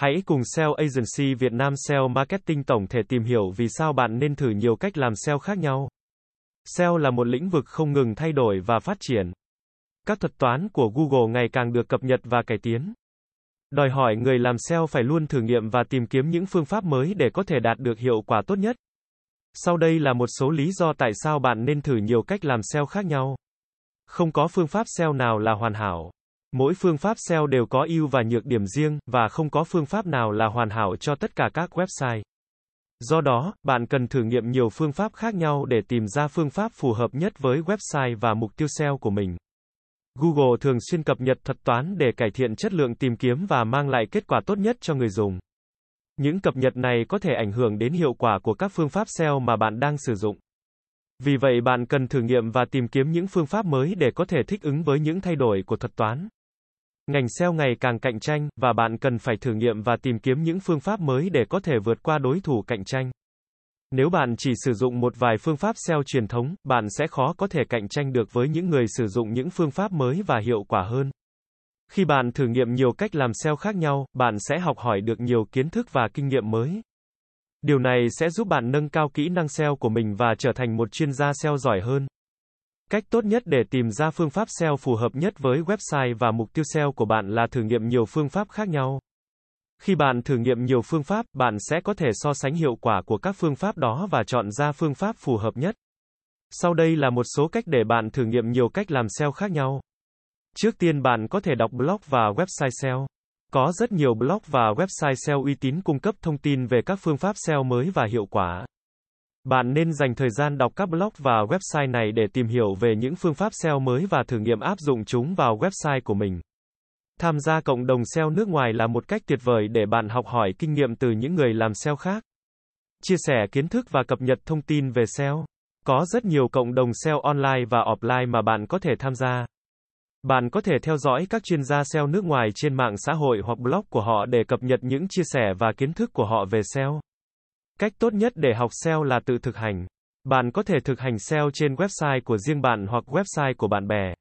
Hãy cùng SEO Agency Việt Nam SEO Marketing tổng thể tìm hiểu vì sao bạn nên thử nhiều cách làm SEO khác nhau. SEO là một lĩnh vực không ngừng thay đổi và phát triển. Các thuật toán của Google ngày càng được cập nhật và cải tiến. Đòi hỏi người làm SEO phải luôn thử nghiệm và tìm kiếm những phương pháp mới để có thể đạt được hiệu quả tốt nhất. Sau đây là một số lý do tại sao bạn nên thử nhiều cách làm SEO khác nhau. Không có phương pháp SEO nào là hoàn hảo. Mỗi phương pháp SEO đều có ưu và nhược điểm riêng, và không có phương pháp nào là hoàn hảo cho tất cả các website. Do đó, bạn cần thử nghiệm nhiều phương pháp khác nhau để tìm ra phương pháp phù hợp nhất với website và mục tiêu SEO của mình. Google thường xuyên cập nhật thuật toán để cải thiện chất lượng tìm kiếm và mang lại kết quả tốt nhất cho người dùng. Những cập nhật này có thể ảnh hưởng đến hiệu quả của các phương pháp SEO mà bạn đang sử dụng. Vì vậy bạn cần thử nghiệm và tìm kiếm những phương pháp mới để có thể thích ứng với những thay đổi của thuật toán. Ngành SEO ngày càng cạnh tranh, và bạn cần phải thử nghiệm và tìm kiếm những phương pháp mới để có thể vượt qua đối thủ cạnh tranh. Nếu bạn chỉ sử dụng một vài phương pháp SEO truyền thống, bạn sẽ khó có thể cạnh tranh được với những người sử dụng những phương pháp mới và hiệu quả hơn. Khi bạn thử nghiệm nhiều cách làm SEO khác nhau, bạn sẽ học hỏi được nhiều kiến thức và kinh nghiệm mới. Điều này sẽ giúp bạn nâng cao kỹ năng SEO của mình và trở thành một chuyên gia SEO giỏi hơn. Cách tốt nhất để tìm ra phương pháp SEO phù hợp nhất với website và mục tiêu SEO của bạn là thử nghiệm nhiều phương pháp khác nhau. Khi bạn thử nghiệm nhiều phương pháp, bạn sẽ có thể so sánh hiệu quả của các phương pháp đó và chọn ra phương pháp phù hợp nhất. Sau đây là một số cách để bạn thử nghiệm nhiều cách làm SEO khác nhau. Trước tiên bạn có thể đọc blog và website SEO. Có rất nhiều blog và website SEO uy tín cung cấp thông tin về các phương pháp SEO mới và hiệu quả. Bạn nên dành thời gian đọc các blog và website này để tìm hiểu về những phương pháp SEO mới và thử nghiệm áp dụng chúng vào website của mình. Tham gia cộng đồng SEO nước ngoài là một cách tuyệt vời để bạn học hỏi kinh nghiệm từ những người làm SEO khác. Chia sẻ kiến thức và cập nhật thông tin về SEO. Có rất nhiều cộng đồng SEO online và offline mà bạn có thể tham gia. Bạn có thể theo dõi các chuyên gia SEO nước ngoài trên mạng xã hội hoặc blog của họ để cập nhật những chia sẻ và kiến thức của họ về SEO. Cách tốt nhất để học SEO là tự thực hành. Bạn có thể thực hành SEO trên website của riêng bạn hoặc website của bạn bè.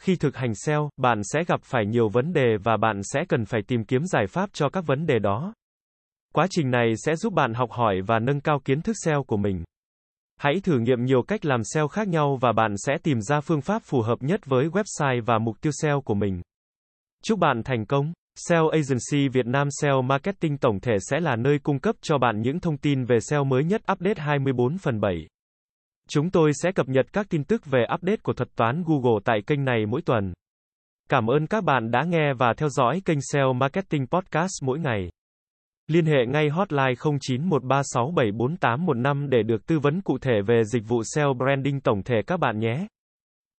Khi thực hành SEO, bạn sẽ gặp phải nhiều vấn đề và bạn sẽ cần phải tìm kiếm giải pháp cho các vấn đề đó. Quá trình này sẽ giúp bạn học hỏi và nâng cao kiến thức SEO của mình. Hãy thử nghiệm nhiều cách làm SEO khác nhau và bạn sẽ tìm ra phương pháp phù hợp nhất với website và mục tiêu SEO của mình. Chúc bạn thành công. SEO Agency Việt Nam SEO Marketing tổng thể sẽ là nơi cung cấp cho bạn những thông tin về SEO mới nhất update 24 phần 7. Chúng tôi sẽ cập nhật các tin tức về update của thuật toán Google tại kênh này mỗi tuần. Cảm ơn các bạn đã nghe và theo dõi kênh SEO Marketing Podcast mỗi ngày. Liên hệ ngay hotline 0913674815 để được tư vấn cụ thể về dịch vụ SEO branding tổng thể các bạn nhé.